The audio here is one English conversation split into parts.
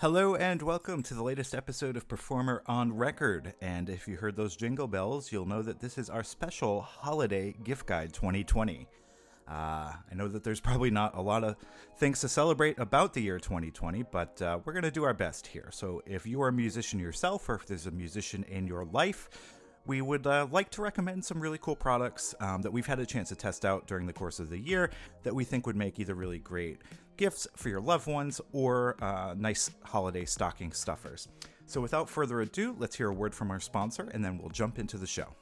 Hello and welcome to the latest episode of Performer on Record. And if you heard those jingle bells, you'll know that this is our special holiday gift guide 2020. Uh, I know that there's probably not a lot of things to celebrate about the year 2020, but uh, we're going to do our best here. So if you are a musician yourself, or if there's a musician in your life, we would uh, like to recommend some really cool products um, that we've had a chance to test out during the course of the year that we think would make either really great gifts for your loved ones or uh, nice holiday stocking stuffers. So, without further ado, let's hear a word from our sponsor and then we'll jump into the show.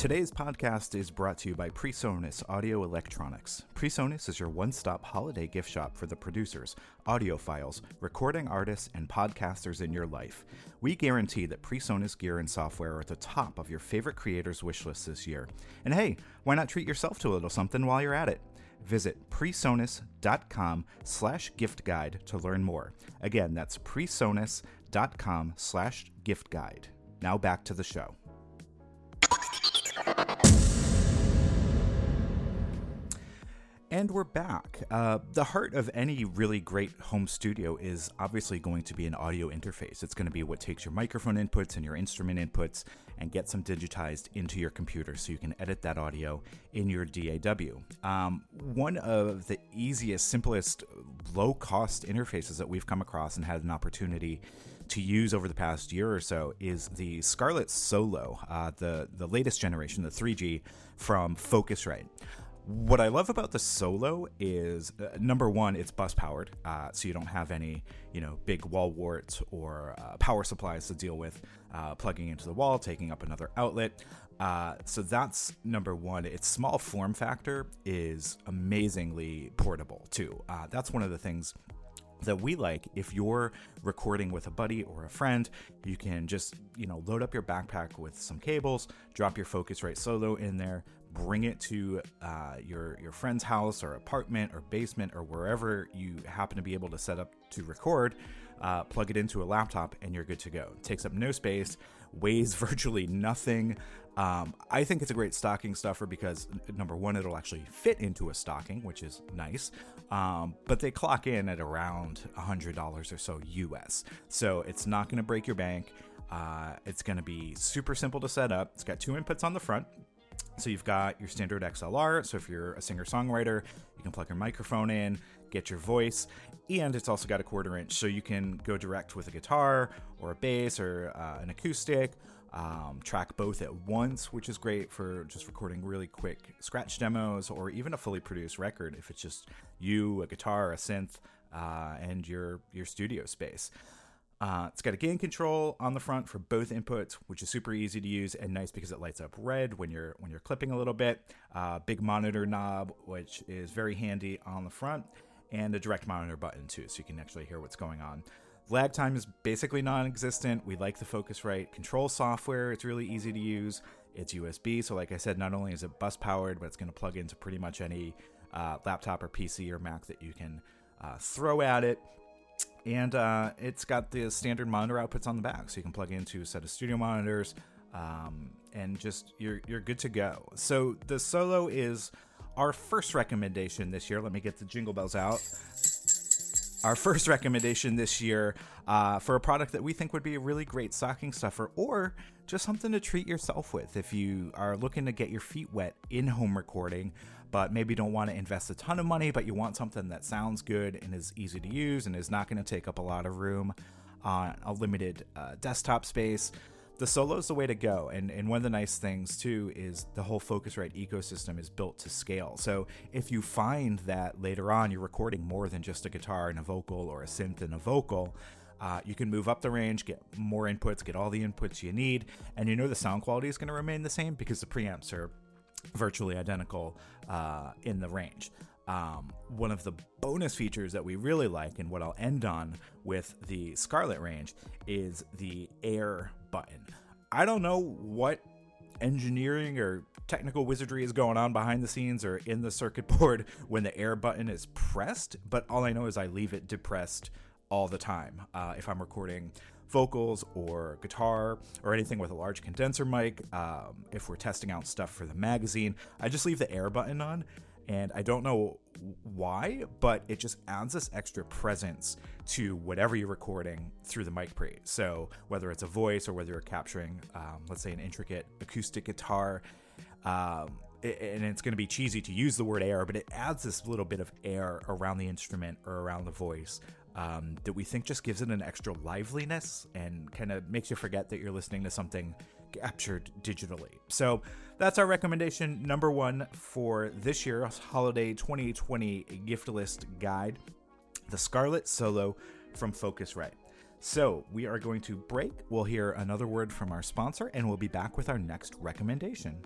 Today's podcast is brought to you by PreSonus Audio Electronics. PreSonus is your one stop holiday gift shop for the producers, audiophiles, recording artists, and podcasters in your life. We guarantee that PreSonus gear and software are at the top of your favorite creators' wish list this year. And hey, why not treat yourself to a little something while you're at it? Visit presonus.com slash gift guide to learn more. Again, that's presonus.com slash gift guide. Now back to the show. And we're back. Uh, the heart of any really great home studio is obviously going to be an audio interface. It's going to be what takes your microphone inputs and your instrument inputs and gets them digitized into your computer so you can edit that audio in your DAW. Um, one of the easiest, simplest, low cost interfaces that we've come across and had an opportunity to use over the past year or so is the Scarlett Solo, uh, the the latest generation, the 3G from Focusrite. What I love about the Solo is uh, number one, it's bus powered, uh, so you don't have any, you know, big wall warts or uh, power supplies to deal with uh, plugging into the wall, taking up another outlet. Uh, so that's number one. Its small form factor is amazingly portable too. Uh, that's one of the things that we like if you're recording with a buddy or a friend you can just you know load up your backpack with some cables drop your focusrite solo in there bring it to uh, your your friend's house or apartment or basement or wherever you happen to be able to set up to record uh, plug it into a laptop and you're good to go. It takes up no space weighs virtually nothing um, I think it's a great stocking stuffer because number one, it'll actually fit into a stocking, which is nice. Um, but they clock in at around $100 or so US. So it's not going to break your bank. Uh, it's going to be super simple to set up. It's got two inputs on the front. So you've got your standard XLR. So if you're a singer songwriter, you can plug your microphone in, get your voice, and it's also got a quarter inch. So you can go direct with a guitar or a bass or uh, an acoustic um, track both at once, which is great for just recording really quick scratch demos or even a fully produced record if it's just you, a guitar, a synth, uh, and your your studio space. Uh, it's got a gain control on the front for both inputs, which is super easy to use and nice because it lights up red when you're when you're clipping a little bit. Uh, big monitor knob, which is very handy on the front, and a direct monitor button too, so you can actually hear what's going on. Lag time is basically non existent. We like the Focusrite control software, it's really easy to use. It's USB, so like I said, not only is it bus powered, but it's going to plug into pretty much any uh, laptop or PC or Mac that you can uh, throw at it. And uh, it's got the standard monitor outputs on the back, so you can plug into a set of studio monitors, um, and just you're you're good to go. So the Solo is our first recommendation this year. Let me get the jingle bells out our first recommendation this year uh, for a product that we think would be a really great stocking stuffer or just something to treat yourself with if you are looking to get your feet wet in home recording but maybe don't want to invest a ton of money but you want something that sounds good and is easy to use and is not going to take up a lot of room on a limited uh, desktop space the solo is the way to go. And, and one of the nice things too is the whole Focusrite ecosystem is built to scale. So if you find that later on you're recording more than just a guitar and a vocal or a synth and a vocal, uh, you can move up the range, get more inputs, get all the inputs you need, and you know the sound quality is going to remain the same because the preamps are virtually identical uh, in the range. Um, one of the bonus features that we really like, and what I'll end on with the Scarlett range, is the air button. I don't know what engineering or technical wizardry is going on behind the scenes or in the circuit board when the air button is pressed, but all I know is I leave it depressed all the time. Uh, if I'm recording vocals or guitar or anything with a large condenser mic, um, if we're testing out stuff for the magazine, I just leave the air button on And I don't know why, but it just adds this extra presence to whatever you're recording through the mic pre. So whether it's a voice or whether you're capturing, um, let's say, an intricate acoustic guitar, um, and it's going to be cheesy to use the word air, but it adds this little bit of air around the instrument or around the voice um, that we think just gives it an extra liveliness and kind of makes you forget that you're listening to something captured digitally. So that's our recommendation number one for this year's holiday 2020 gift list guide the Scarlett Solo from Focusrite. So we are going to break. We'll hear another word from our sponsor, and we'll be back with our next recommendation.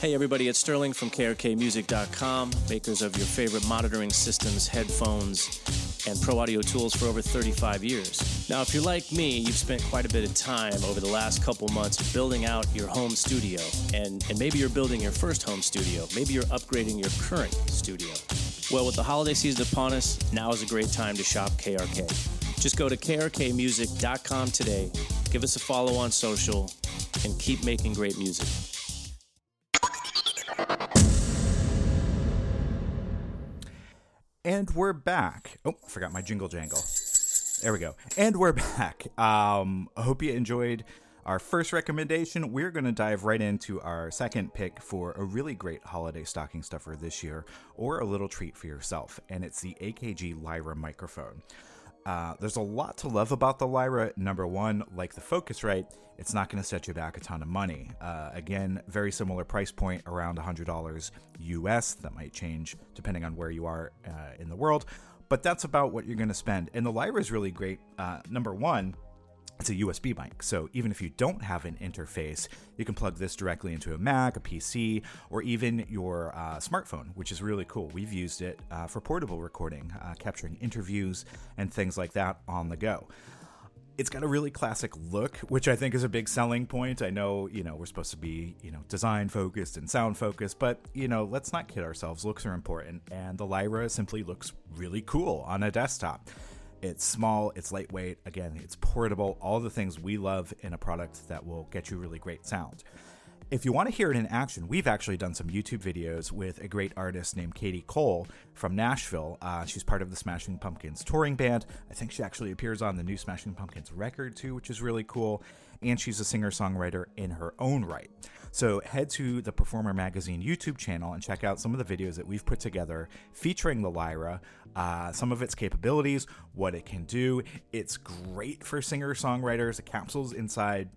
Hey everybody, it's Sterling from KRKMusic.com, makers of your favorite monitoring systems, headphones, and pro audio tools for over 35 years. Now, if you're like me, you've spent quite a bit of time over the last couple months building out your home studio, and, and maybe you're building your first home studio, maybe you're upgrading your current studio. Well, with the holiday season upon us, now is a great time to shop KRK. Just go to krkmusic.com today, give us a follow on social, and keep making great music. And we're back. Oh, forgot my jingle jangle. There we go. And we're back. Um, I hope you enjoyed our first recommendation. We're going to dive right into our second pick for a really great holiday stocking stuffer this year, or a little treat for yourself, and it's the AKG Lyra microphone. Uh, there's a lot to love about the Lyra. Number one, like the Focusrite, it's not going to set you back a ton of money. Uh, again, very similar price point, around $100 US. That might change depending on where you are uh, in the world, but that's about what you're going to spend. And the Lyra is really great. Uh, number one, it's a USB mic, so even if you don't have an interface, you can plug this directly into a Mac, a PC, or even your uh, smartphone, which is really cool. We've used it uh, for portable recording, uh, capturing interviews and things like that on the go. It's got a really classic look, which I think is a big selling point. I know, you know, we're supposed to be, you know, design focused and sound focused, but, you know, let's not kid ourselves. Looks are important, and the Lyra simply looks really cool on a desktop. It's small, it's lightweight, again, it's portable, all the things we love in a product that will get you really great sound. If you want to hear it in action, we've actually done some YouTube videos with a great artist named Katie Cole from Nashville. Uh, she's part of the Smashing Pumpkins touring band. I think she actually appears on the new Smashing Pumpkins record too, which is really cool. And she's a singer songwriter in her own right. So head to the Performer Magazine YouTube channel and check out some of the videos that we've put together featuring the Lyra, uh, some of its capabilities, what it can do. It's great for singer songwriters. The capsules inside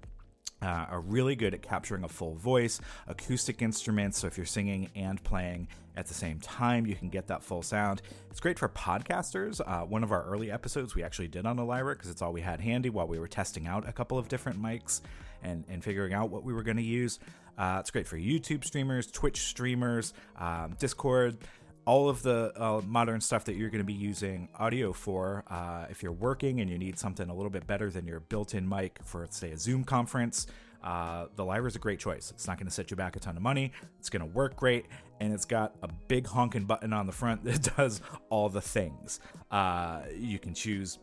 uh, are really good at capturing a full voice, acoustic instruments. So if you're singing and playing at the same time, you can get that full sound. It's great for podcasters. Uh, one of our early episodes we actually did on a Lyra because it's all we had handy while we were testing out a couple of different mics and, and figuring out what we were going to use. Uh, it's great for YouTube streamers, Twitch streamers, um, Discord, all of the uh, modern stuff that you're going to be using audio for. Uh, if you're working and you need something a little bit better than your built in mic for, say, a Zoom conference, uh, the Lyra is a great choice. It's not going to set you back a ton of money. It's going to work great, and it's got a big honking button on the front that does all the things. Uh, you can choose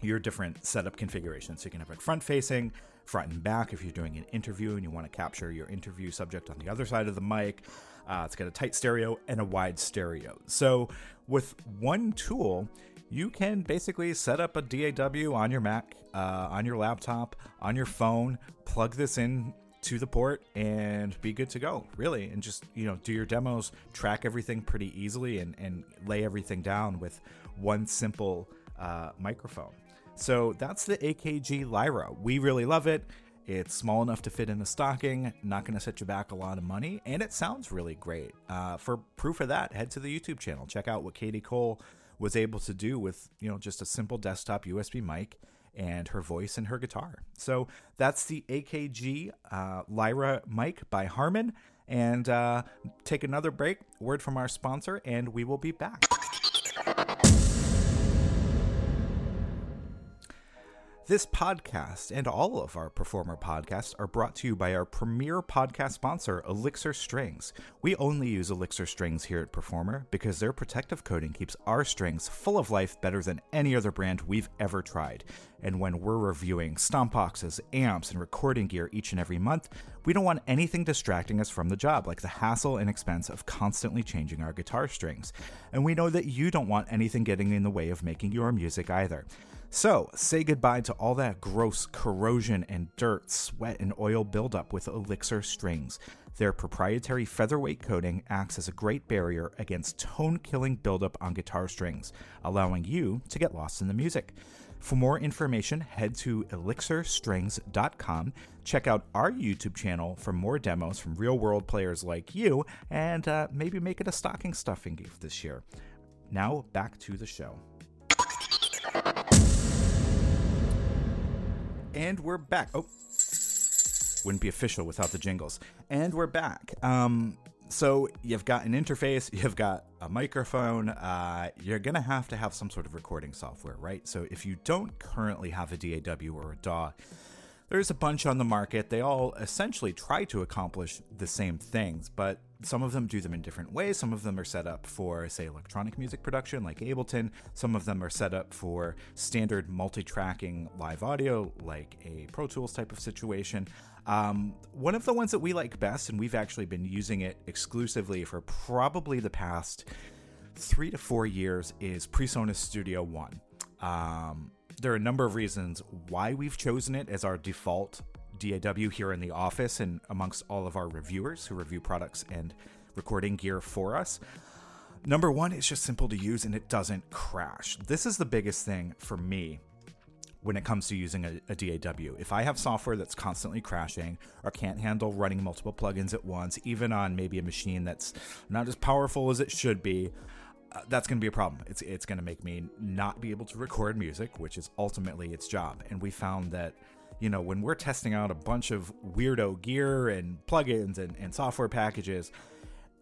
your different setup configurations. So you can have it front facing, front and back if you're doing an interview and you want to capture your interview subject on the other side of the mic. Uh, it's got a tight stereo and a wide stereo. So with one tool, you can basically set up a DAW on your Mac, uh, on your laptop, on your phone, plug this in to the port and be good to go really and just you know do your demos track everything pretty easily and, and lay everything down with one simple uh, microphone so that's the AKG Lyra. We really love it. It's small enough to fit in a stocking, not going to set you back a lot of money, and it sounds really great. Uh, for proof of that, head to the YouTube channel. Check out what Katie Cole was able to do with you know just a simple desktop USB mic and her voice and her guitar. So that's the AKG uh, Lyra mic by Harman. And uh, take another break. Word from our sponsor, and we will be back. This podcast and all of our performer podcasts are brought to you by our premier podcast sponsor, Elixir Strings. We only use Elixir Strings here at Performer because their protective coating keeps our strings full of life better than any other brand we've ever tried. And when we're reviewing stomp boxes, amps, and recording gear each and every month, we don't want anything distracting us from the job, like the hassle and expense of constantly changing our guitar strings. And we know that you don't want anything getting in the way of making your music either. So, say goodbye to all that gross corrosion and dirt, sweat, and oil buildup with Elixir strings. Their proprietary featherweight coating acts as a great barrier against tone killing buildup on guitar strings, allowing you to get lost in the music. For more information, head to elixirstrings.com. Check out our YouTube channel for more demos from real world players like you, and uh, maybe make it a stocking stuffing gift this year. Now, back to the show. And we're back. Oh, wouldn't be official without the jingles. And we're back. Um, so you've got an interface, you've got a microphone. Uh, you're gonna have to have some sort of recording software, right? So if you don't currently have a DAW or a DAW, there's a bunch on the market. They all essentially try to accomplish the same things, but some of them do them in different ways. Some of them are set up for, say, electronic music production, like Ableton. Some of them are set up for standard multi tracking live audio, like a Pro Tools type of situation. Um, one of the ones that we like best, and we've actually been using it exclusively for probably the past three to four years, is PreSonus Studio One. Um, there are a number of reasons why we've chosen it as our default DAW here in the office and amongst all of our reviewers who review products and recording gear for us. Number one, it's just simple to use and it doesn't crash. This is the biggest thing for me when it comes to using a, a, DAW. If I have software that's constantly crashing or can't handle running multiple plugins at once, even on maybe a machine that's not as powerful as it should be, uh, that's going to be a problem. It's it's going to make me not be able to record music, which is ultimately its job. And we found that you know when we're testing out a bunch of weirdo gear and plugins and, and software packages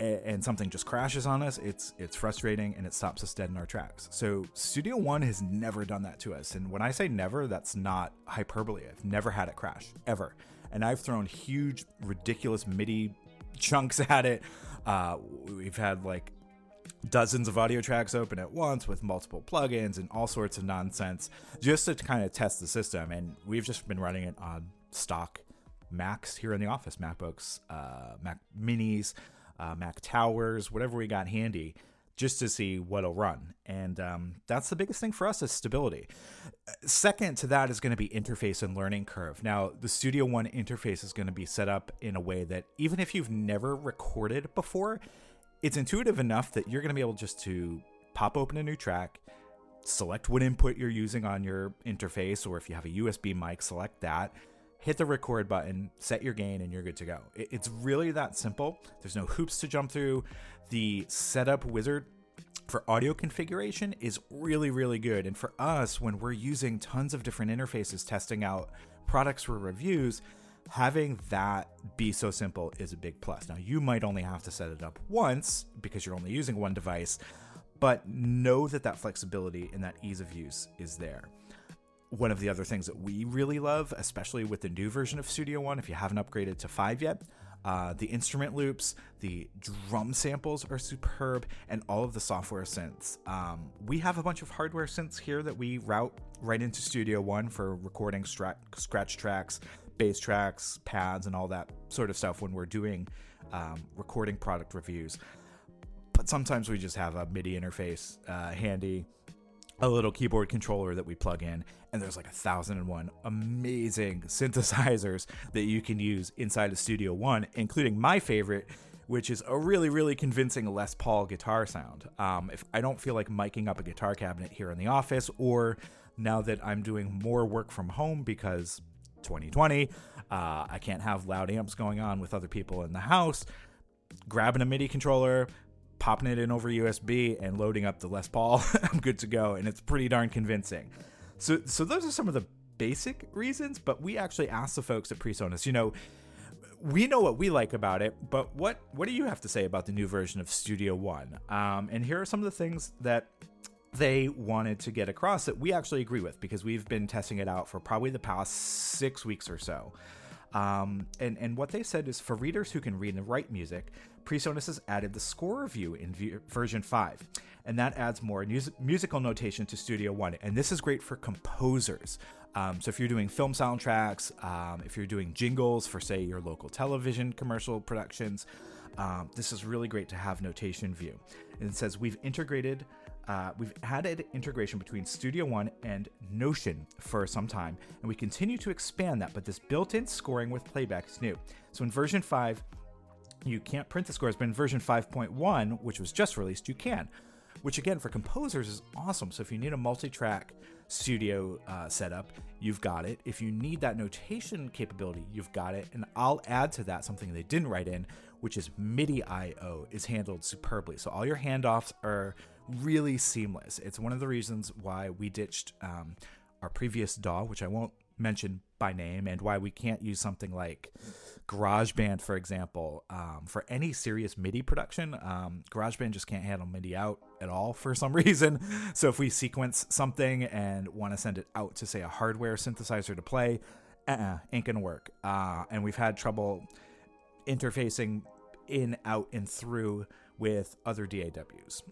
and, and something just crashes on us it's it's frustrating and it stops us dead in our tracks. So studio one has never done that to us. And when i say never that's not hyperbole. I've never had it crash ever. And i've thrown huge ridiculous midi chunks at it. Uh, we've had like dozens of audio tracks open at once with multiple plugins and all sorts of nonsense just to kind of test the system. And we've just been running it on stock Macs here in the office MacBooks, uh, Mac Minis, uh, Mac Towers, whatever we got handy. Just to see what'll run. And um, that's the biggest thing for us is stability. Second to that is going to be interface and learning curve. Now, the Studio One interface is going to be set up in a way that even if you've never recorded before, it's intuitive enough that you're going to be able just to pop open a new track, select what input you're using on your interface, or if you have a USB mic, select that, hit the record button, set your gain, and you're good to go. It's really that simple. There's no hoops to jump through. The setup wizard for audio configuration is really, really good. And for us, when we're using tons of different interfaces testing out products for reviews, having that be so simple is a big plus. Now, you might only have to set it up once because you're only using one device, but know that that flexibility and that ease of use is there. One of the other things that we really love, especially with the new version of Studio One, if you haven't upgraded to 5 yet, uh, the instrument loops, the drum samples are superb, and all of the software synths. Um, we have a bunch of hardware synths here that we route right into Studio One for recording stra- scratch tracks, bass tracks, pads, and all that sort of stuff when we're doing um, recording product reviews. But sometimes we just have a MIDI interface uh, handy, a little keyboard controller that we plug in, and there's like a thousand and one amazing synthesizers that you can use inside of Studio One, including my favorite, which is a really, really convincing Les Paul guitar sound. Um, if I don't feel like miking up a guitar cabinet here in the office, or now that I'm doing more work from home because 2020. Uh, I can't have loud amps going on with other people in the house. Grabbing a MIDI controller, popping it in over USB, and loading up the Les Paul, I'm good to go, and it's pretty darn convincing. So, so those are some of the basic reasons. But we actually asked the folks at PreSonus, you know, we know what we like about it, but what what do you have to say about the new version of Studio One? Um, and here are some of the things that they wanted to get across that we actually agree with because we've been testing it out for probably the past six weeks or so. Um, and, and what they said is for readers who can read and write music, PreSonus has added the score review in v- version 5. And that adds more mus- musical notation to Studio One. And this is great for composers. Um, so if you're doing film soundtracks, um, if you're doing jingles for, say, your local television commercial productions, um, this is really great to have notation view. And it says we've integrated uh, we've added integration between Studio One and Notion for some time, and we continue to expand that. But this built-in scoring with playback is new. So in version five, you can't print the scores, but in version 5.1, which was just released, you can. Which again, for composers, is awesome. So if you need a multi-track studio uh, setup, you've got it. If you need that notation capability, you've got it. And I'll add to that something they didn't write in, which is MIDI I/O is handled superbly. So all your handoffs are really seamless. It's one of the reasons why we ditched um, our previous DAW, which I won't mention by name, and why we can't use something like GarageBand, for example, um, for any serious MIDI production. Um, GarageBand just can't handle MIDI out at all for some reason. So if we sequence something and want to send it out to, say, a hardware synthesizer to play, uh-uh, ain't gonna work. Uh, and we've had trouble interfacing in, out, and through with other DAWs.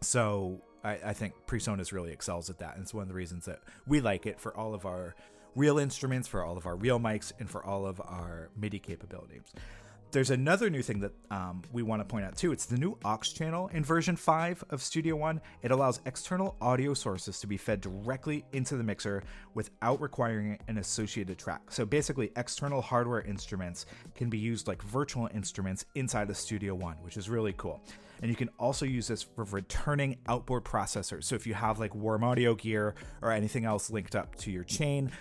So I, I think PreSonus really excels at that. And it's one of the reasons that we like it for all of our real instruments, for all of our real mics, and for all of our MIDI capabilities. There's another new thing that um, we want to point out too. It's the new aux channel in version 5 of Studio One. It allows external audio sources to be fed directly into the mixer without requiring an associated track. So basically, external hardware instruments can be used like virtual instruments inside of Studio One, which is really cool. And you can also use this for returning outboard processors. So if you have like warm audio gear or anything else linked up to your chain,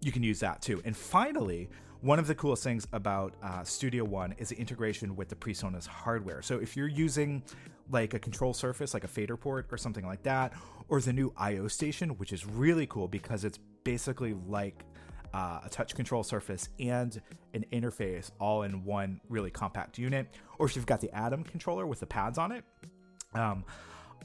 you can use that too. And finally, one of the coolest things about uh, Studio One is the integration with the PreSonus hardware. So if you're using like a control surface, like a FaderPort or something like that, or the new I/O station, which is really cool because it's basically like uh, a touch control surface and an interface all in one really compact unit. Or if you've got the Atom controller with the pads on it, um,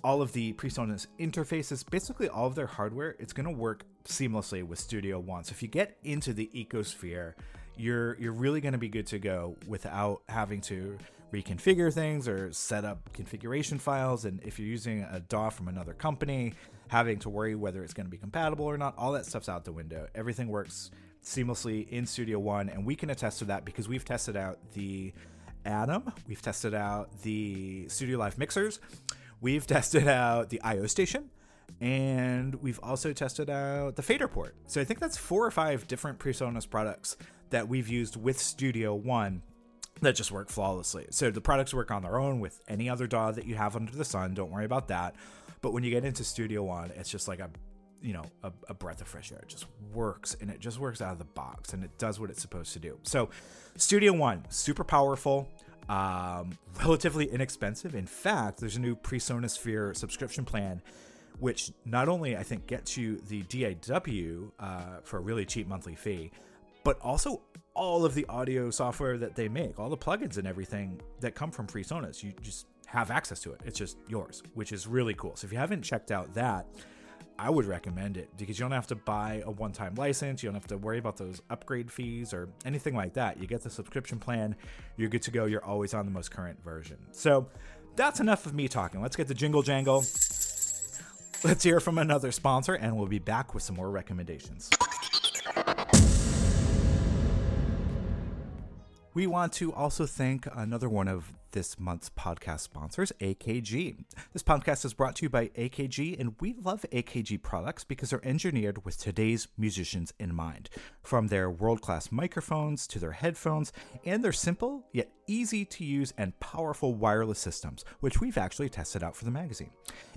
all of the PreSonus interfaces, basically all of their hardware, it's going to work seamlessly with Studio One. So if you get into the ecosphere, you're you're really going to be good to go without having to reconfigure things or set up configuration files. And if you're using a DAW from another company, having to worry whether it's going to be compatible or not, all that stuff's out the window. Everything works seamlessly in Studio One, and we can attest to that because we've tested out the Atom, we've tested out the StudioLive mixers, we've tested out the I/O station, and we've also tested out the FaderPort. So I think that's four or five different PreSonus products that we've used with Studio One that just work flawlessly. So the products work on their own with any other DAW that you have under the sun. Don't worry about that. But when you get into Studio One, it's just like a you know a, a, breath of fresh air. It just works and it just works out of the box and it does what it's supposed to do. So Studio One, super powerful, um, relatively inexpensive. In fact, there's a new PreSonus Sphere subscription plan. Which not only I think gets you the DAW uh, for a really cheap monthly fee, but also all of the audio software that they make, all the plugins and everything that come from PreSonus. You just have access to it. It's just yours, which is really cool. So if you haven't checked out that, I would recommend it because you don't have to buy a one time license. You don't have to worry about those upgrade fees or anything like that. You get the subscription plan, you're good to go. You're always on the most current version. So that's enough of me talking. Let's get the jingle jangle. Let's hear from another sponsor, and we'll be back with some more recommendations. We want to also thank another one of this month's podcast sponsors, AKG. This podcast is brought to you by AKG, and we love AKG products because they're engineered with today's musicians in mind. From their world class microphones to their headphones, and their simple yet easy to use and powerful wireless systems, which we've actually tested out for the magazine.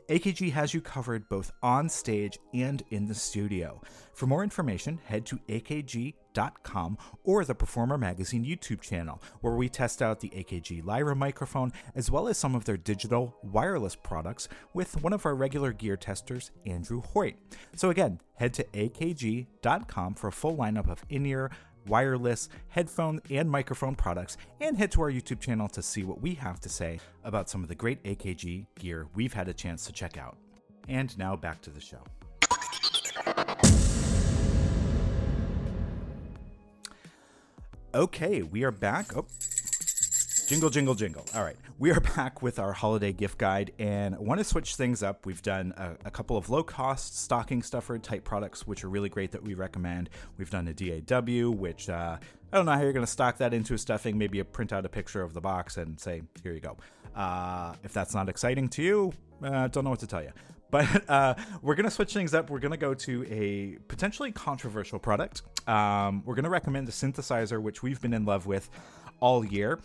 AKG has you covered both on stage and in the studio. For more information, head to akg.com or the Performer Magazine YouTube channel, where we test out the AKG Lyra microphone as well as some of their digital wireless products with one of our regular gear testers, Andrew Hoyt. So, again, head to akg.com for a full lineup of in ear wireless, headphone, and microphone products, and head to our YouTube channel to see what we have to say about some of the great AKG gear we've had a chance to check out. And now back to the show. Okay, we are back. Oh, jingle, jingle, jingle. All right, we are back with our holiday gift guide, and I want to switch things up. We've done a, a couple of low cost stocking stuffer type products, which are really great that we recommend. We've done a DAW, which uh, I don't know how you're going to stock that into a stuffing. Maybe you print out a picture of the box and say, here you go. Uh, if that's not exciting to you, uh, don't know what to tell you. But uh, we're going to switch things up. We're going to go to a potentially controversial product. Um, we're going to recommend a synthesizer, which we've been in love with all year.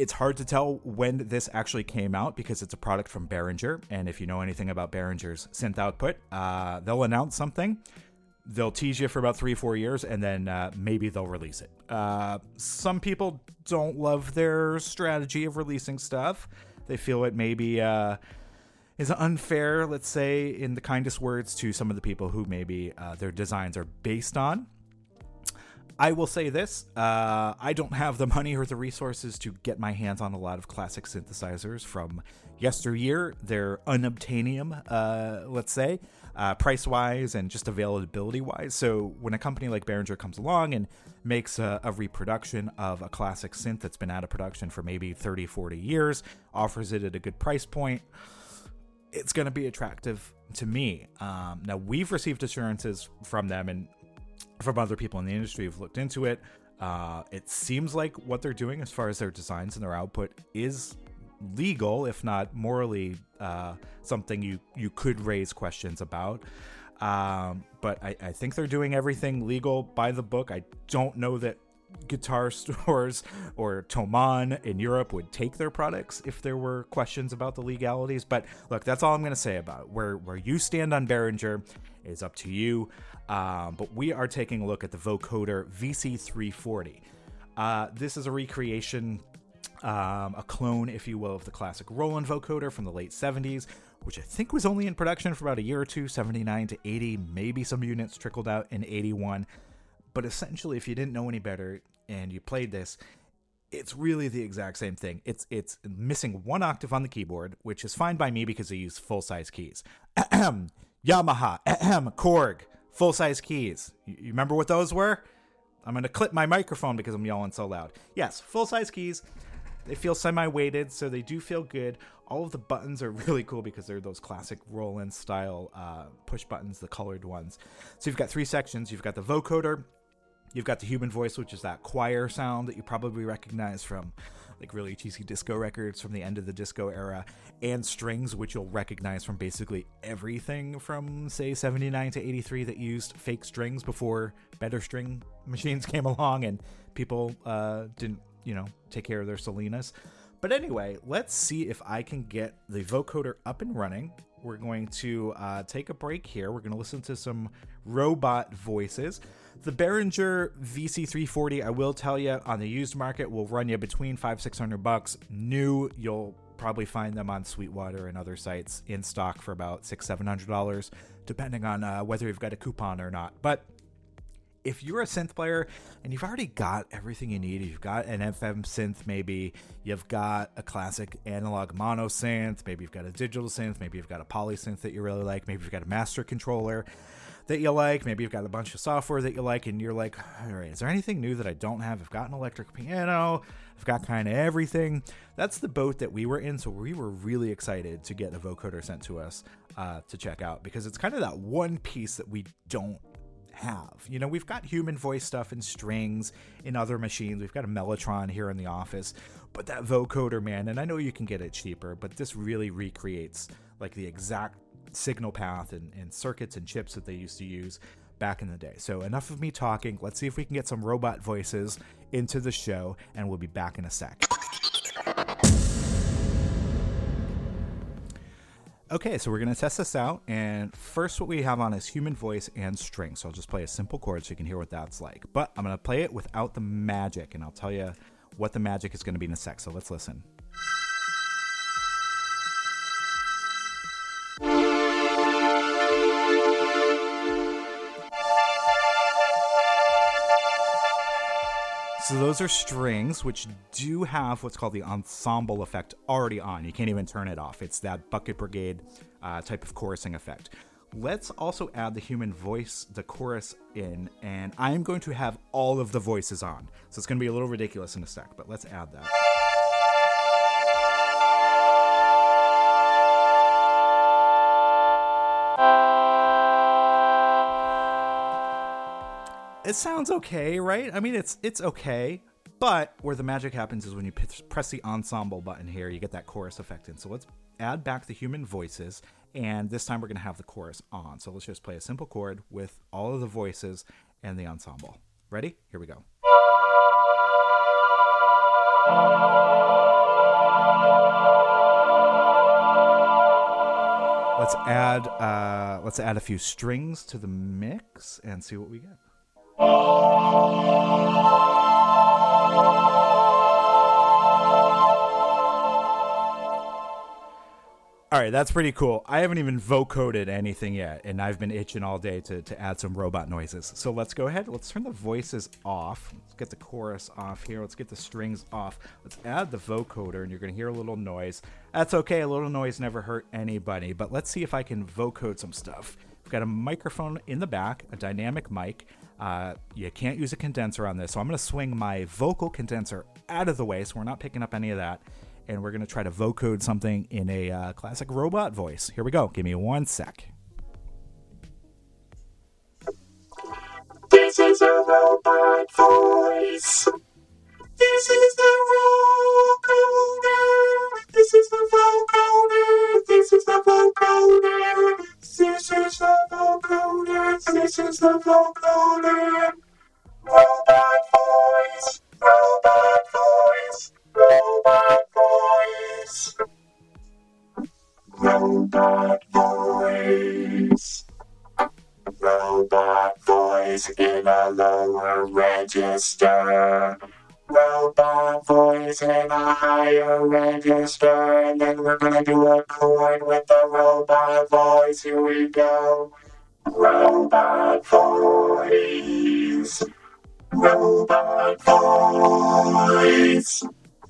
It's hard to tell when this actually came out because it's a product from Behringer. And if you know anything about Behringer's synth output, uh, they'll announce something, they'll tease you for about three, four years, and then uh, maybe they'll release it. Uh, some people don't love their strategy of releasing stuff. They feel it maybe uh, is unfair, let's say, in the kindest words, to some of the people who maybe uh, their designs are based on. I will say this uh, I don't have the money or the resources to get my hands on a lot of classic synthesizers from yesteryear. They're unobtainium, uh, let's say, uh, price wise and just availability wise. So when a company like Behringer comes along and makes a, a, reproduction of a classic synth that's been out of production for maybe 30, 40 years, offers it at a good price point, it's going to be attractive to me. Um, now, we've received assurances from them and from other people in the industry who've looked into it. Uh, it seems like what they're doing as far as their designs and their output is legal, if not morally, uh, something you you could raise questions about. Um, but I, I think they're doing everything legal by the book. I don't know that guitar stores or Thomann in Europe would take their products if there were questions about the legalities. But look, that's all I'm going to say about it. Where where you stand on Behringer is up to you. Um, but we are taking a look at the vocoder VC340. Uh, this is a recreation, um, a clone, if you will, of the classic Roland vocoder from the late 70s, which I think was only in production for about a year or two, 79 to 80. Maybe some units trickled out in 81. But essentially, if you didn't know any better and you played this, it's really the exact same thing. It's it's missing one octave on the keyboard, which is fine by me because I use full size keys. Yamaha, Korg, full size keys. You, remember what those were? I'm to clip my microphone because I'm yelling so loud. Yes, full size keys. They feel semi weighted, so they do feel good. All of the buttons are really cool because they're those classic Roland style uh, push buttons, the colored ones. So you've got three sections. You've got the vocoder, you've got the human voice, which is that choir sound that you probably recognize from like really cheesy disco records from the end of the disco era, and strings, which you'll recognize from basically everything from, say, 79 to 83 that used fake strings before better string machines came along and people uh, didn't, you know, take care of their Solinas. But anyway, let's see if I can get the vocoder up and running. We're going to uh, take a break here. We're going to listen to some robot voices. The Behringer VC340, I will tell you, on the used market will run you between five six hundred bucks. New, you'll probably find them on Sweetwater and other sites in stock for about six seven hundred dollars, depending on uh, whether you've got a coupon or not. But if you're a synth player and you've already got everything you need, you've got an FM synth, maybe you've got a classic analog mono synth, maybe you've got a digital synth, maybe you've got a poly synth that you really like, maybe you've got a master controller that you like. Maybe you've got a bunch of software that you like, and you're like, all right, is there anything new that I don't have? I've got an electric piano, I've got kind of everything. That's the boat that we were in, so we were really excited to get a vocoder sent to us uh, to check out because it's kind of that one piece that we don't have. You know, we've got human voice stuff and strings in other machines. We've got a Mellotron here in the office, but that vocoder, man, and I know you can get it cheaper, but this really recreates like the exact signal path and, and circuits and chips that they used to use back in the day. So, enough of me talking. Let's see if we can get some robot voices into the show, and we'll be back in a sec. Okay, so we're to test this out. And first, what we have on is human voice and string. So I'll just play a simple chord so you can hear what that's like. But I'm to play it without the magic, and I'll tell you what the magic is to be in a sec. So let's listen. So those are strings which do have what's called the ensemble effect already on. You can't even turn it off. It's that Bucket Brigade uh, type of chorusing effect. Let's also add the human voice, the chorus in, and I'm going to have all of the voices on. So it's going to be a little ridiculous in a sec, but let's add that. It sounds okay, right? I mean, it's it's okay, but where the magic happens is when you press the ensemble button here, you get that chorus effect in. So let's add back the human voices, and this time we're going to have the chorus on. So let's just play a simple chord with all of the voices and the ensemble. Ready? Here we go. Let's add uh, let's add a few strings to the mix and see what we get. Oh. All right, that's pretty cool. I haven't even vocoded anything yet, and I've been itching all day to, to add some robot noises. So let's go ahead. Let's turn the voices off. Let's get the chorus off here. Let's get the strings off. Let's add the vocoder, and you're going to hear a little noise. That's okay. A little noise never hurt anybody. But let's see if I can vocode some stuff. We've got a microphone in the back, a dynamic mic. Uh, you can't use a condenser on this, so I'm going to swing my vocal condenser out of the way so we're not picking up any of that and we're going to try to vocode something in a uh, classic robot voice. Here we go. Give me one sec. This is a robot voice. This is the vocoder. This is the vocoder. This is the vocoder. This is the vocoder. This is the vocoder. Robot voice. Robot voice. Robot voice. Robot voice. Robot voice in a lower register. Robot voice in a higher register. And then we're gonna do a chord with the robot voice. Here we go. Robot voice. Robot voice.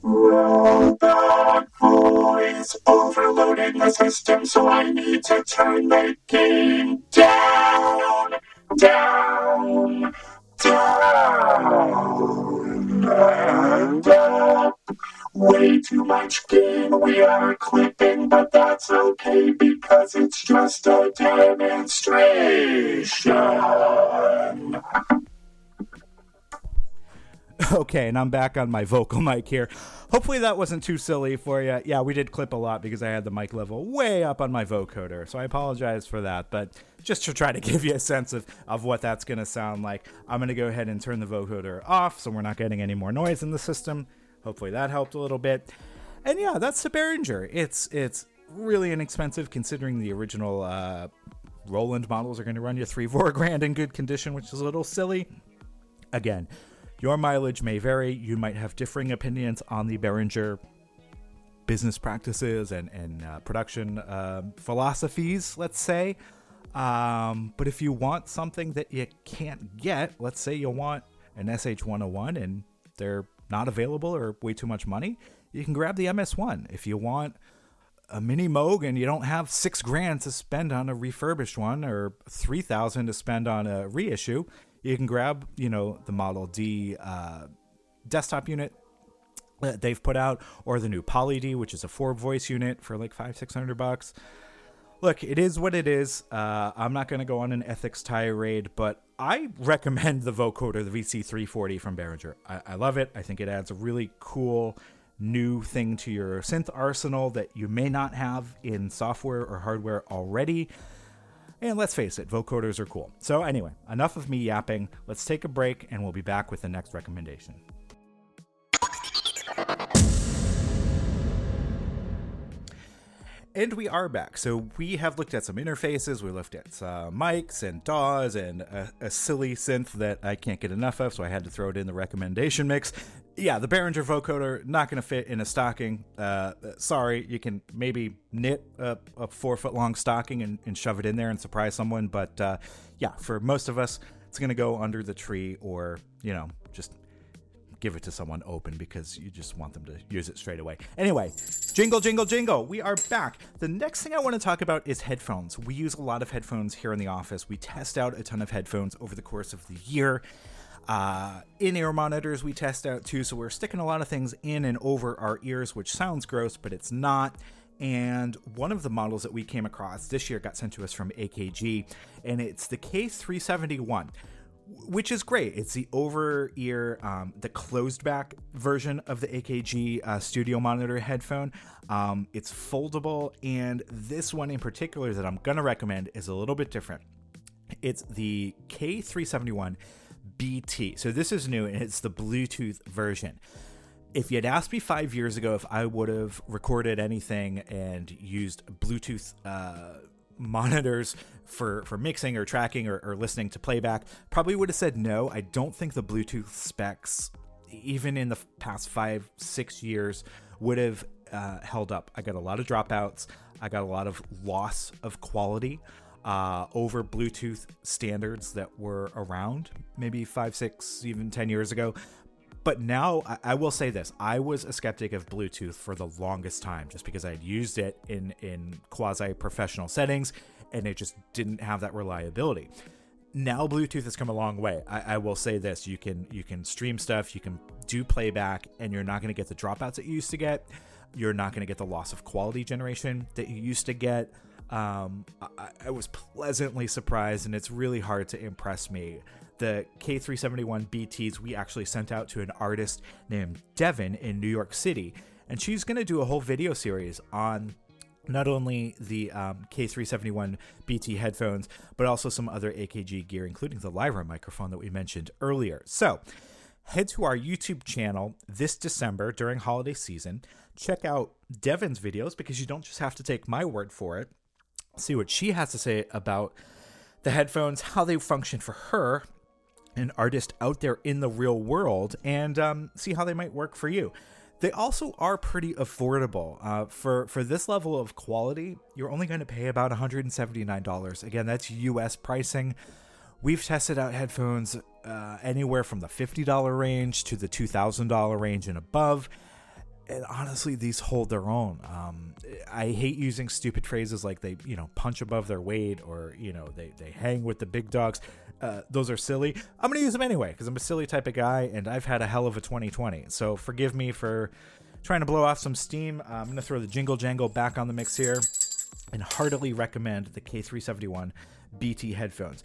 Robot voice overloading the system, so I need to turn the gain down, down, down, and up. Way too much gain we are clipping, but that's okay because it's just a demonstration. Okay, and I'm back on my vocal mic here. Hopefully that wasn't too silly for you. Yeah, we did clip a lot because I had the mic level way up on my vocoder, so I apologize for that. But just to try to give you a sense of, of what that's going to sound like, I'm going to go ahead and turn the vocoder off so we're not getting any more noise in the system. Hopefully that helped a little bit. And yeah, that's the Behringer. It's it's really inexpensive considering the original uh, Roland models are going to run you three, four grand in good condition, which is a little silly. Again, your mileage may vary. You might have differing opinions on the Behringer business practices and, and uh, production uh, philosophies, let's say. Um, but if you want something that you can't get, let's say you want an SH101 and they're not available or way too much money, you can grab the MS1. If you want a mini Moog and you don't have six grand to spend on a refurbished one or 3000 to spend on a reissue, you can grab, you know, the Model D uh, desktop unit that they've put out, or the new Poly D, which is a four voice unit for like five, six hundred bucks. Look, it is what it is. Uh, I'm not going to go on an ethics tirade, but I recommend the vocoder, the VC340 from Behringer. I, I love it. I think it adds a really cool new thing to your synth arsenal that you may not have in software or hardware already. And let's face it, vocoders are cool. So, anyway, enough of me yapping. Let's take a break and we'll be back with the next recommendation. And we are back. So we have looked at some interfaces. We looked at uh, mics and DAWs and a, a, silly synth that I can't get enough of, so I had to throw it in the recommendation mix yeah, the Behringer vocoder not going to fit in a stocking. Uh, sorry, you can maybe knit a, a four foot long stocking and, and, shove it in there and surprise someone. But uh, yeah, for most of us, it's going to go under the tree or you know just give it to someone open because you just want them to use it straight away. Anyway, jingle, jingle, jingle. We are back. The next thing I want to talk about is headphones. We use a lot of headphones here in the office. We test out a ton of headphones over the course of the year. Uh, in ear monitors, we test out too, so we're sticking a lot of things in and over our ears, which sounds gross, but it's not. And one of the models that we came across this year got sent to us from AKG, and it's the K371 which is great. It's the over ear, um, the closed back version of the AKG uh, studio monitor headphone. Um, it's foldable, and this one in particular that I'm going to recommend is a little bit different. It's the K371 BT. So this is new, and it's the Bluetooth version. If you had asked me five years ago if I would have recorded anything and used Bluetooth uh, monitors for for mixing or tracking or, or listening to playback probably would have said no. I don't think the bluetooth specs even in the past five six years would have uh, held up. I got a lot of dropouts. I got a lot of loss of quality uh, over bluetooth standards that were around maybe five six even ten years ago but now I, I, will say this. I was a skeptic of bluetooth for the longest time just because i had used it in in quasi professional settings and it just didn't have that reliability. Now bluetooth has come a long way. I, I will say this. You can you can stream stuff you can do playback and you're not going to get the dropouts that you used to get. You're not going to get the loss of quality generation that you used to get um, I, I was pleasantly surprised and it's really hard to impress me the K371 BTs we actually sent out to an artist named Devin in New York City. And she's going to do a whole video series on not only the um, K371 BT headphones, but also some other AKG gear, including the Lyra microphone that we mentioned earlier. So head to our YouTube channel this December during holiday season. Check out Devin's videos because you don't just have to take my word for it. See what she has to say about the headphones, how they function for her, an artist out there in the real world and um, see how they might work for you. They also are pretty affordable. Uh, for for this level of quality, you're only going to pay about $179. Again, that's US pricing. We've tested out headphones uh, anywhere from the $50 range to the $2,000 range and above. And honestly, these hold their own. Um, I hate using stupid phrases like they, you know, punch above their weight or, you know, they, they hang with the big dogs uh, those are silly. I'm going to use them anyway because I'm a silly type of guy and I've had a hell of a 2020. So forgive me for trying to blow off some steam. Uh, I'm going to throw the jingle jangle back on the mix here and heartily recommend the K371 BT headphones.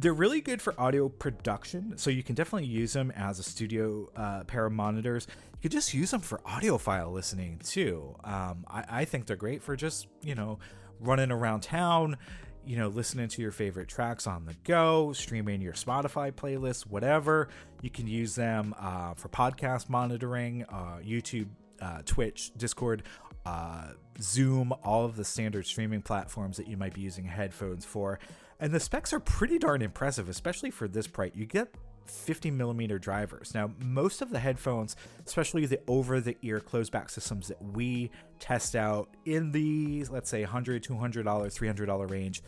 They're really good for audio production, so you can definitely use them as a studio uh, pair of monitors. You could just use them for audiophile listening too. Um, I, I think they're great for just, you know, running around town you know, listening to your favorite tracks on the go, streaming your Spotify playlist, whatever. You can use them uh, for podcast monitoring, uh, YouTube, uh, Twitch, Discord, uh, Zoom, all of the standard streaming platforms that you might be using headphones for. And the specs are pretty darn impressive, especially for this price. You get 50 millimeter drivers. Now, most of the headphones, especially the over the ear closed back systems that we test out in the, let's say, $100, $200, $300 range,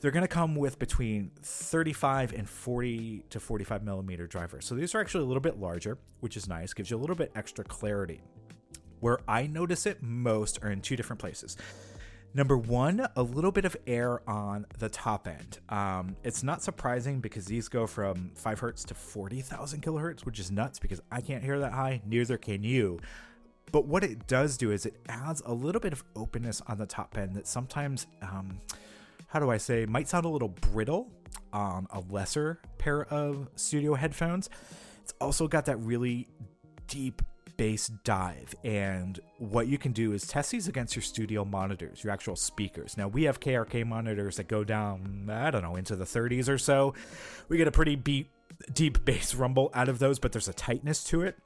they're going to come with between 35 and 40 to 45 millimeter drivers. So these are actually a little bit larger, which is nice, gives you a little bit extra clarity. Where I notice it most are in two different places. Number one, a little bit of air on the top end. Um, it's not surprising because these go from 5 hertz to 40,000 kilohertz, which is nuts because I can't hear that high, neither can you. But what it does do is it adds a little bit of openness on the top end that sometimes, um, how do I say, might sound a little brittle on a lesser pair of studio headphones. It's also got that really deep bass dive. And what you can do is test these against your studio monitors, your actual speakers. Now, we have KRK monitors that go down, I don't know, into the 30s or so. We get a pretty beat, deep bass rumble out of those, but there's a tightness to it.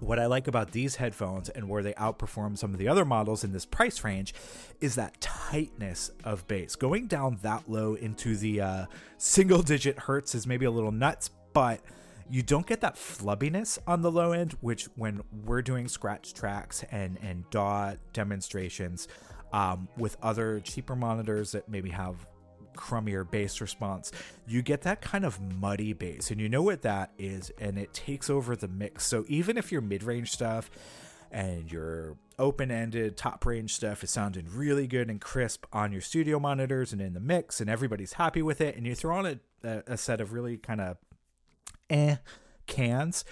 What I like about these headphones and where they outperform some of the other models in this price range is that tightness of bass. Going down that low into the uh, single digit hertz is maybe a little nuts, but you don't get that flubbiness on the low end, which when we're doing scratch tracks and and DAW demonstrations um, with other cheaper monitors that maybe have crummier bass response. You get that kind of muddy bass, and you know what that is, and it takes over the mix. So even if your mid range stuff and your open ended top range stuff is sounding really good and crisp on your studio monitors and in the mix, and everybody's happy with it, and you throw on a, a, a set of really kind of eh cans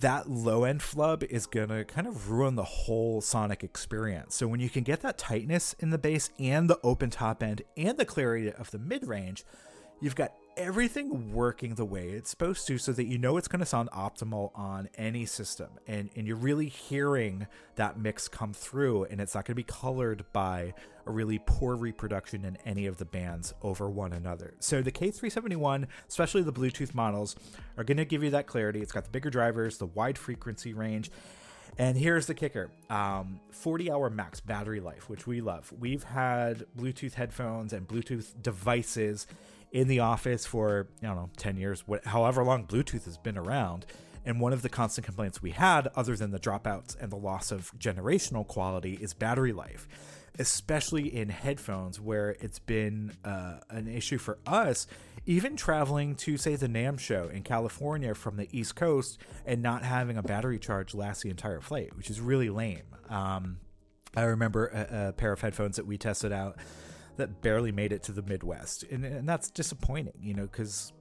that low end flub is going to kind of ruin the whole sonic experience. So when you can get that tightness in the bass and the open top end and the clarity of the mid range, you've got everything working the way it's supposed to so that you know it's going to sound optimal on any system. And and you're really hearing that mix come through and it's not going to be colored by a really poor reproduction in any of the bands over one another. So the k371 especially the bluetooth models are going to give you that clarity. It's got the bigger drivers the wide frequency range. And here's the kicker um, 40 hour max battery life, which we love. We've had Bluetooth headphones and Bluetooth devices in the office for I don't know 10 years, however long Bluetooth has been around. And one of the constant complaints we had, other than the dropouts and the loss of generational quality, is battery life, especially in headphones, where it's been uh, an issue for us, even traveling to, say, the NAMM show in California from the East Coast and not having a battery charge last the entire flight, which is really lame. Um, I remember a, a pair of headphones that we tested out that barely made it to the Midwest. And, and that's disappointing, you know, because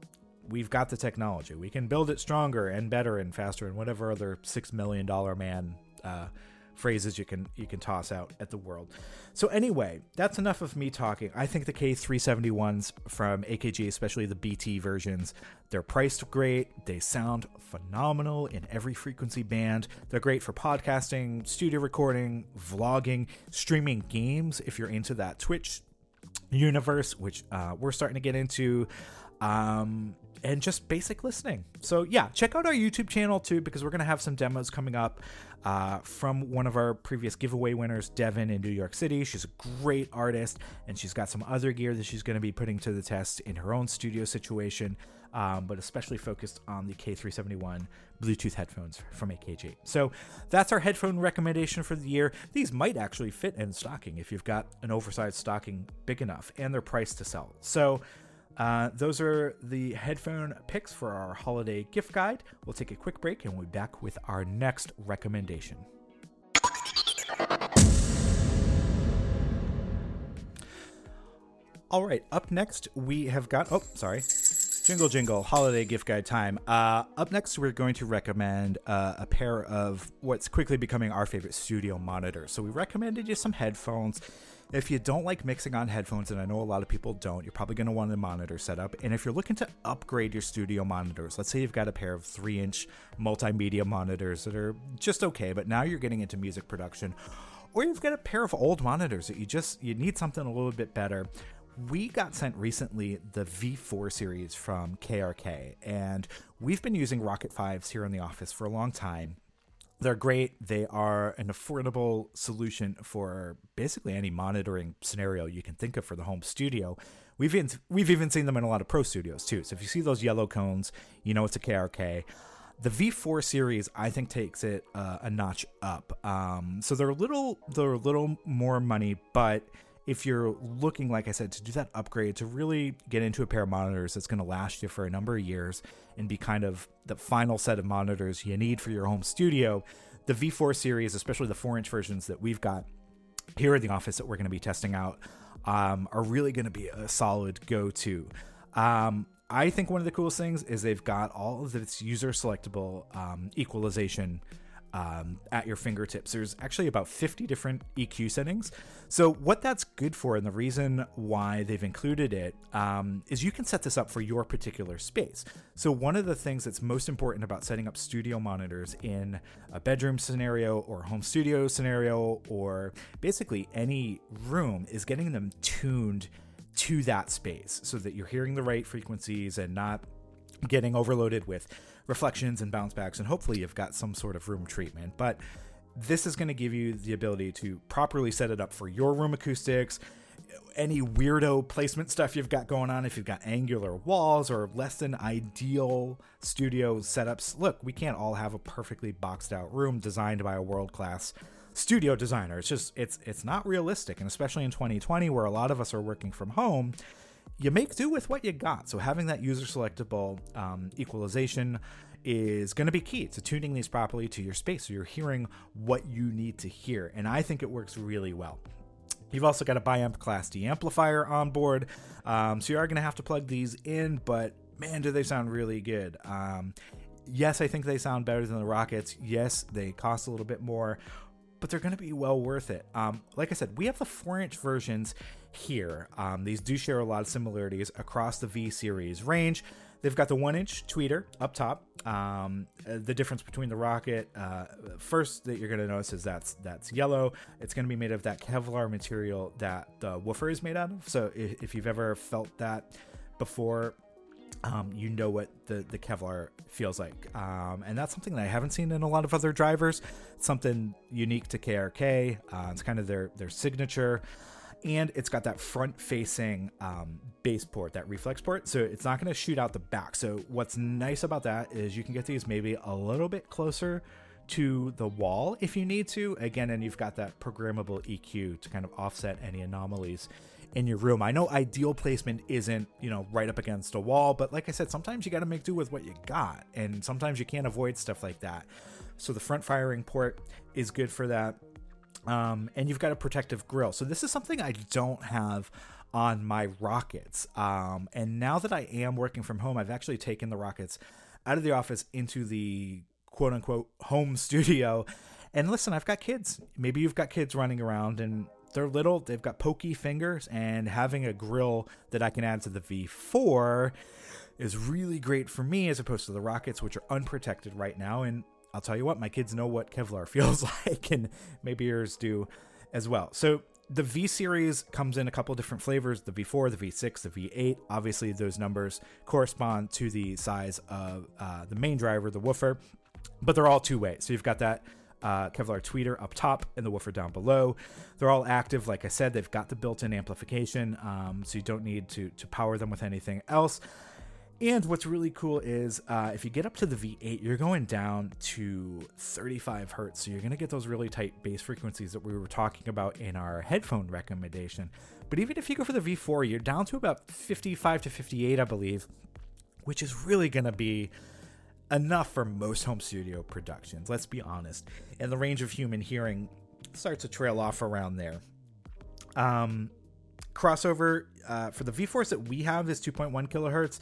we've got the technology. We can build it stronger and better and faster and whatever other six million dollar man uh, phrases you can you can toss out at the world. So anyway, that's enough of me talking. I think the K371s from AKG, especially the BT versions, they're priced great. They sound phenomenal in every frequency band. They're great for podcasting, studio recording, vlogging, streaming games if you're into that Twitch universe, which uh, we're starting to get into, um, and just basic listening. So, yeah, check out our YouTube channel too, because we're going to have some demos coming up uh, from one of our previous giveaway winners, Devin in New York City. She's a great artist, and she's got some other gear that she's going to be putting to the test in her own studio situation um, but especially focused on the K371 Bluetooth headphones from AKG. So that's our headphone recommendation for the year. These might actually fit in stocking if you've got an oversized stocking big enough, and they're priced to sell. So uh, those are the headphone picks for our holiday gift guide. We'll take a quick break and we'll be back with our next recommendation. All right, up next we have got. Oh, sorry. Jingle jingle, holiday gift guide time. Uh, up next, we're going to recommend uh, a pair of what's quickly becoming our favorite studio monitors. So we recommended you some headphones. If you don't like mixing on headphones, and I know a lot of people don't, you're probably going to want a monitor setup. And if you're looking to upgrade your studio monitors, let's say you've got a pair of three inch multimedia monitors that are just okay, but now you're getting into music production or you've got a pair of old monitors that you just you need something a little bit better we got sent recently the V4 series from KRK, and we've been using Rocket 5s here in the office for a long time. They're great. They are an affordable solution for basically any monitoring scenario you can think of for the home studio. We've even, we've even seen them in a lot of pro studios too. So if you see those yellow cones, you know it's a KRK. The V4 series, I think, takes it uh, a notch up. Um, so they're a little, they're a little more money, but if you're looking, like I said, to do that upgrade, to really get into a pair of monitors that's going to last you for a number of years and be kind of the final set of monitors you need for your home studio, the V4 series, especially the 4 inch versions that we've got here in the office that we're going to be testing out, um, are really going to be a solid go to. Um, I think one of the coolest things is they've got all of this user selectable um, equalization um, at your fingertips. There's actually about 50 different EQ settings. So, what that's good for, and the reason why they've included it, um, is you can set this up for your particular space. So, one of the things that's most important about setting up studio monitors in a bedroom scenario or home studio scenario, or basically any room, is getting them tuned to that space so that you're hearing the right frequencies and not getting overloaded with reflections and bounce backs, and hopefully you've got some sort of room treatment. But this is going to give you the ability to properly set it up for your room acoustics, any weirdo placement stuff you've got going on, if you've got angular walls or less than ideal studio setups. Look, we can't all have a perfectly boxed out room designed by a world class studio designer. It's just it's it's not realistic, and especially in 2020 where a lot of us are working from home, you make do with what you got. So having that user selectable um, equalization is going to be key to tuning these properly to your space so you're hearing what you need to hear. And I think it works really well. You've also got a biamp class D amplifier on board, um, so you are going to have to plug these in, but man, do they sound really good. Um, yes, I think they sound better than the Rockets. Yes, they cost a little bit more, but they're going to be well worth it. Um, like I said, we have the 4 inch versions here. Um, these do share a lot of similarities across the V series range. They've got the one inch tweeter up top. Um, uh, the difference between the rocket, uh, first that you're going to notice is that's that's yellow. It's going to be made of that Kevlar material that the woofer is made out of. So if, if you've ever felt that before, um, you know what the, the Kevlar feels like. Um, and that's something that I haven't seen in a lot of other drivers. It's something unique to KRK. Uh, it's kind of their, their signature. And it's got that front facing um, bass port, that reflex port. So it's not going to shoot out the back. So what's nice about that is you can get these maybe a little bit closer to the wall if you need to. Again, and you've got that programmable EQ to kind of offset any anomalies in your room. I know ideal placement isn't, you know, right up against a wall, but like I said, sometimes you got to make do with what you got, and sometimes you can't avoid stuff like that. So the front firing port is good for that. Um, and you've got a protective grill. So this is something I don't have on my rockets. Um, and now that I am working from home, I've actually taken the rockets out of the office into the quote unquote home studio. And listen, I've got kids. Maybe you've got kids running around and they're little, they've got pokey fingers, and having a grill that I can add to the V4 is really great for me as opposed to the rockets, which are unprotected right now. And I'll tell you what, my kids know what Kevlar feels like, and maybe yours do as well. So the V series comes in a couple different flavors the V4, the V6, the V8. Obviously, those numbers correspond to the size of uh, the main driver, the woofer, but they're all two way. So you've got that uh, Kevlar tweeter up top and the woofer down below. They're all active. Like I said, they've got the built in amplification, um, so you don't need to, to power them with anything else. And what's really cool is uh, if you get up to the V8, you're going down to 35 hertz. So you're going to get those really tight bass frequencies that we were talking about in our headphone recommendation. But even if you go for the V4, you're down to about 55 to 58, I believe, which is really going to be enough for most home studio productions, let's be honest. And the range of human hearing starts to trail off around there. Um, crossover uh, for the V4s that we have is 2.1 kilohertz,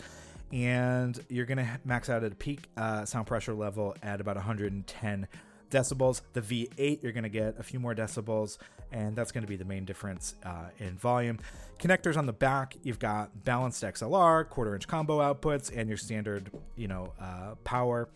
and you're going to max out at a peak uh, sound pressure level at about 110 decibels. The V8, you're going to get a few more decibels, and that's going to be the main difference uh, in volume. Connectors on the back, you've got balanced XLR, quarter inch combo outputs, and your standard, you know, uh, power.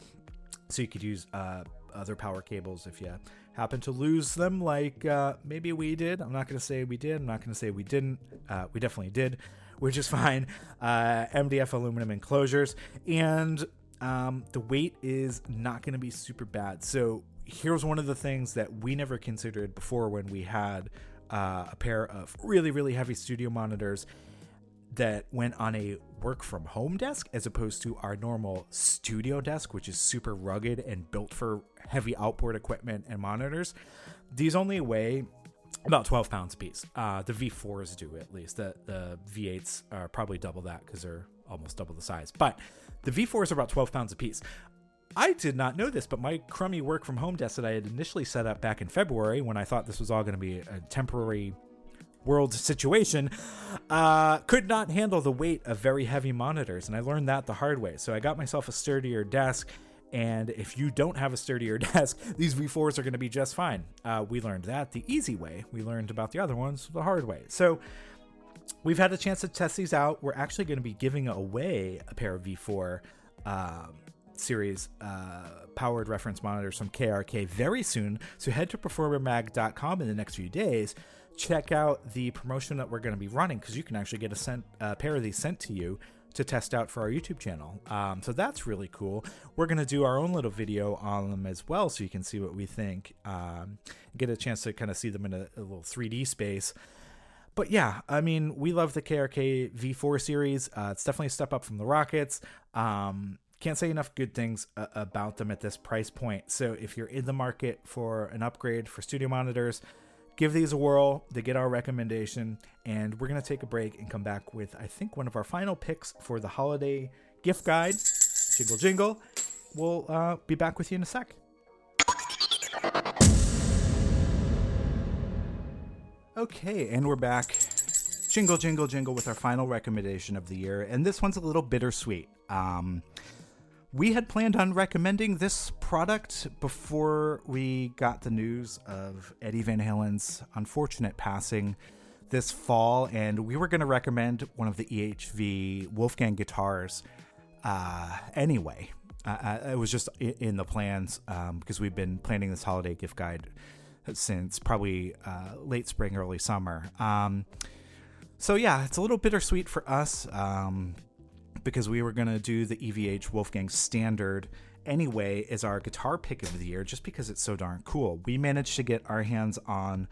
So you could use uh, other power cables if you happen to lose them, like uh, maybe we did. I'm not going to say we did. I'm not going to say we didn't. Uh, we definitely did, which is fine. Uh, MDF aluminum enclosures, and um, the weight is not going to be super bad. So here's one of the things that we never considered before when we had uh, a pair of really, really heavy studio monitors that went on a work from home desk as opposed to our normal studio desk, which is super rugged and built for heavy outboard equipment and monitors. These only weigh about 12 pounds a piece. Uh, the V4s do at least. The, the V8s are probably double that because they're almost double the size. But the V4s are about 12 pounds a piece. I did not know this, but my crummy work from home desk that I had initially set up back in February when I thought this was all going to be a temporary world situation uh, could not handle the weight of very heavy monitors. And I learned that the hard way. So I got myself a sturdier desk. And if you don't have a sturdier desk, these V4s are going to be just fine. Uh, we learned that the easy way. We learned about the other ones the hard way. So we've had a chance to test these out. We're actually going to be giving away a pair of V4 um, series uh, powered reference monitors from KRK very soon. So head to performermag.com in the next few days. Check out the promotion that we're going to be running because you can actually get a sent, uh, pair of these sent to you to test out for our YouTube channel. Um, so that's really cool. We're going to do our own little video on them as well so you can see what we think, um, get a chance to kind of see them in a, a, little 3D space. But yeah, I mean, we love the KRK V4 series. Uh, it's definitely a step up from the Rockets. Um, can't say enough good things uh, about them at this price point. So if you're in the market for an upgrade for studio monitors, give these a whirl They get our recommendation. And we're going to take a break and come back with, I think, one of our final picks for the holiday gift guide. Jingle, jingle. We'll uh, be back with you in a sec. Okay, and we're back. Jingle, jingle, jingle with our final recommendation of the year. And this one's a little bittersweet. Um, we had planned on recommending this product before we got the news of Eddie Van Halen's unfortunate passing this fall, and we were going to recommend one of the EVH Wolfgang guitars uh, anyway. Uh, uh it was just in the plans um, because we've been planning this holiday gift guide since probably uh, late spring, early summer. Um, so yeah, it's a little bittersweet for us um, because we were gonna do the EVH Wolfgang Standard anyway as our guitar pick of the year, just because it's so darn cool. We managed to get our hands on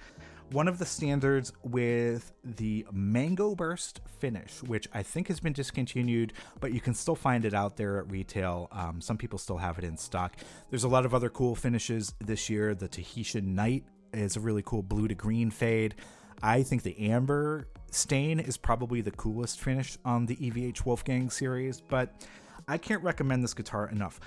one of the standards with the Mango Burst finish, which I think has been discontinued, but you can still find it out there at retail. Um, some people still have it in stock. There's a lot of other cool finishes this year. The Tahitian Night is a really cool blue to green fade. I think the Amber stain is probably the coolest finish on the EVH Wolfgang series, but I can't recommend this guitar enough.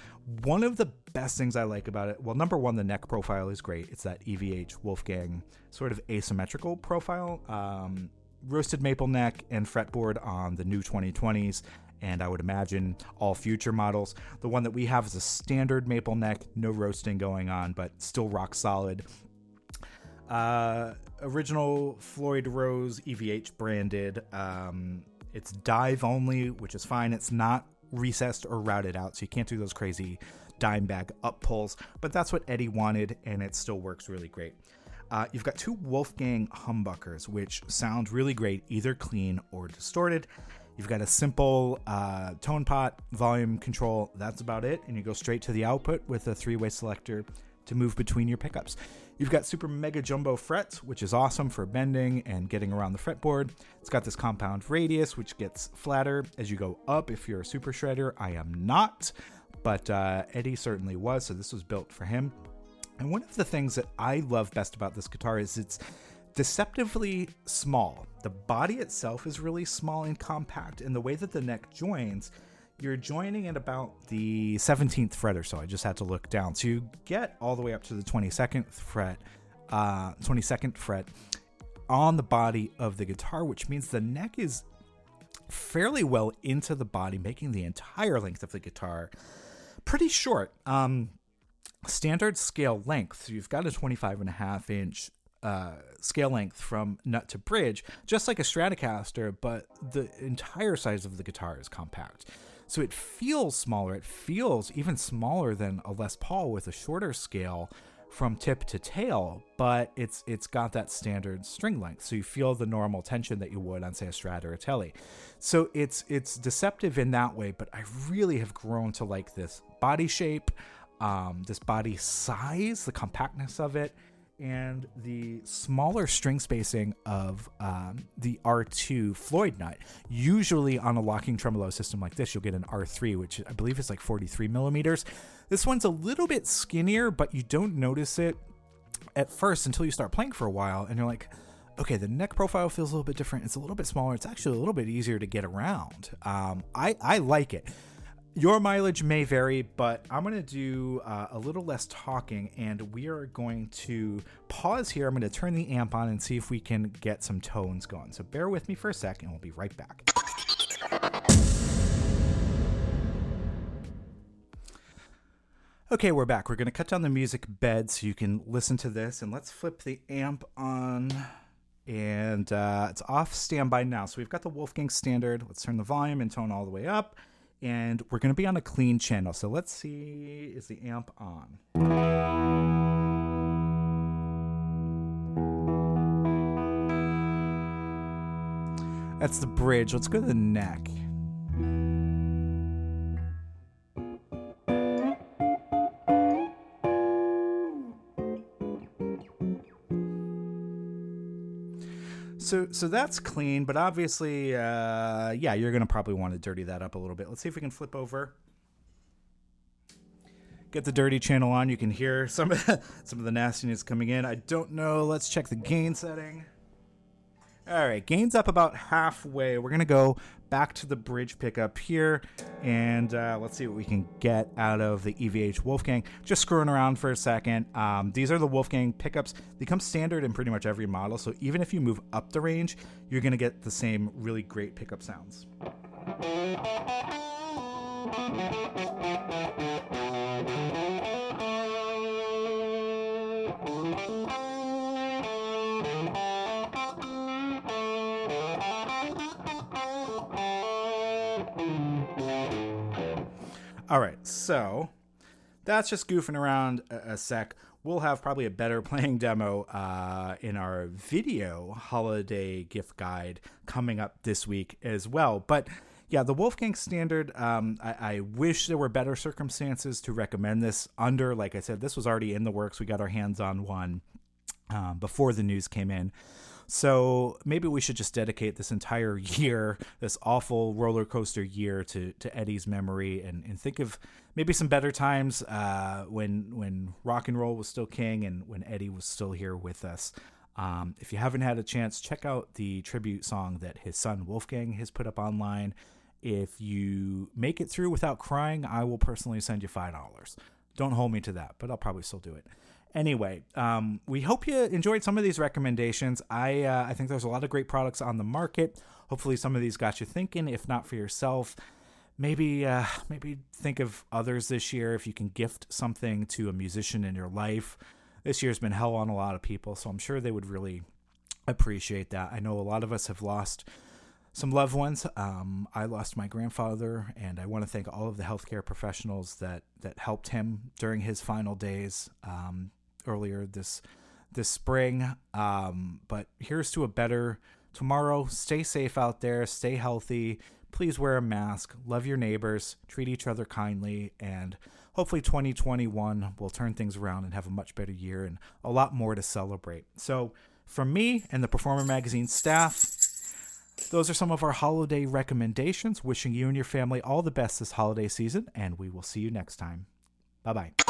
One of the best things I like about it, well, number one, the neck profile is great. It's that EVH Wolfgang sort of asymmetrical profile. Um, roasted maple neck and fretboard on the new 2020s, and I would imagine all future models. The one that we have is a standard maple neck, no roasting going on, but still rock solid. Uh, original Floyd Rose EVH branded. Um, it's dive only, which is fine. It's not recessed or routed out, so you can't do those crazy Dimebag up pulls. But that's what Eddie wanted, and it still works really great. Uh, you've got two Wolfgang humbuckers, which sound really great, either clean or distorted. You've got a simple uh, tone pot, volume control, that's about it. And you go straight to the output with a three way selector to move between your pickups. You've got super mega jumbo frets, which is awesome for bending and getting around the fretboard. It's got this compound radius, which gets flatter as you go up if you're a super shredder. I am not, but uh, Eddie certainly was, so this was built for him. And one of the things that I love best about this guitar is it's deceptively small. The body itself is really small and compact, and the way that the neck joins you're joining at about the 17th fret or so. I just had to look down. So you get all the way up to the 22nd fret, uh, 22nd fret on the body of the guitar, which means the neck is fairly well into the body, making the entire length of the guitar pretty short. Um, standard scale length, so you've got a 25 and a half inch uh, scale length from nut to bridge, just like a Stratocaster, but the entire size of the guitar is compact. So it feels smaller. It feels even smaller than a Les Paul with a shorter scale from tip to tail, but it's it's got that standard string length. So you feel the normal tension that you would on say a Strat or a Tele. So it's it's deceptive in that way, but I really have grown to like this body shape, um, this body size, the compactness of it and the smaller string spacing of um, the R2 Floyd nut. Usually on a locking tremolo system like this, you'll get an R3, which I believe is like 43 millimeters. This one's a little bit skinnier, but you don't notice it at first until you start playing for a while, and you're like, okay, the neck profile feels a little bit different. It's a little bit smaller. It's actually a little bit easier to get around. Um, I, I like it. Your mileage may vary, but I'm going to do uh, a little less talking and we are going to pause here. I'm going to turn the amp on and see if we can get some tones going. So bear with me for a sec and we'll be right back. Okay, we're back. We're going to cut down the music bed so you can listen to this. And let's flip the amp on. And uh, it's off standby now. So we've got the Wolfgang standard. Let's turn the volume and tone all the way up and we're going to be on a clean channel. So let's see, is the amp on? That's the bridge. Let's go to the neck. So so that's clean, but obviously, uh, yeah, you're gonna probably want to dirty that up a little bit. Let's see if we can flip over. get the dirty channel on. You can hear some some of the nastiness coming in. I don't know. Let's check the gain setting. All right, gain's up about halfway. We're gonna go back to the bridge pickup here, and uh, let's see what we can get out of the EVH Wolfgang. Just screwing around for a second. Um, these are the Wolfgang pickups. They come standard in pretty much every model, so even if you move up the range, you're gonna get the same really great pickup sounds. All right, so that's just goofing around a, a sec. We'll have probably a better playing demo uh, in our video holiday gift guide coming up this week as well. But yeah, the Wolfgang Standard, um, I, I, wish there were better circumstances to recommend this under. Like I said, this was already in the works. We got our hands on one um, before the news came in. So maybe we should just dedicate this entire year, this awful roller coaster year, to to Eddie's memory, and, and think of maybe some better times uh, when when rock and roll was still king, and when Eddie was still here with us. Um, if you haven't had a chance, check out the tribute song that his son Wolfgang has put up online. If you make it through without crying, I will personally send you five dollars. Don't hold me to that, but I'll probably still do it. Anyway, um, we hope you enjoyed some of these recommendations. I uh, I think there's a lot of great products on the market. Hopefully, some of these got you thinking. If not for yourself, maybe uh, maybe think of others this year. If you can gift something to a musician in your life, this year's been hell on a lot of people, so I'm sure they would really appreciate that. I know a lot of us have lost some loved ones. Um, I lost my grandfather, and I want to thank all of the healthcare professionals that that helped him during his final days. Um, earlier this this spring. Um, but here's to a better tomorrow. Stay safe out there. Stay healthy. Please wear a mask. Love your neighbors. Treat each other kindly. And hopefully 2021 will turn things around and have a much better year and a lot more to celebrate. So, from me and the Performer Magazine staff, those are some of our holiday recommendations. Wishing you and your family all the best this holiday season, and we will see you next time. Bye bye.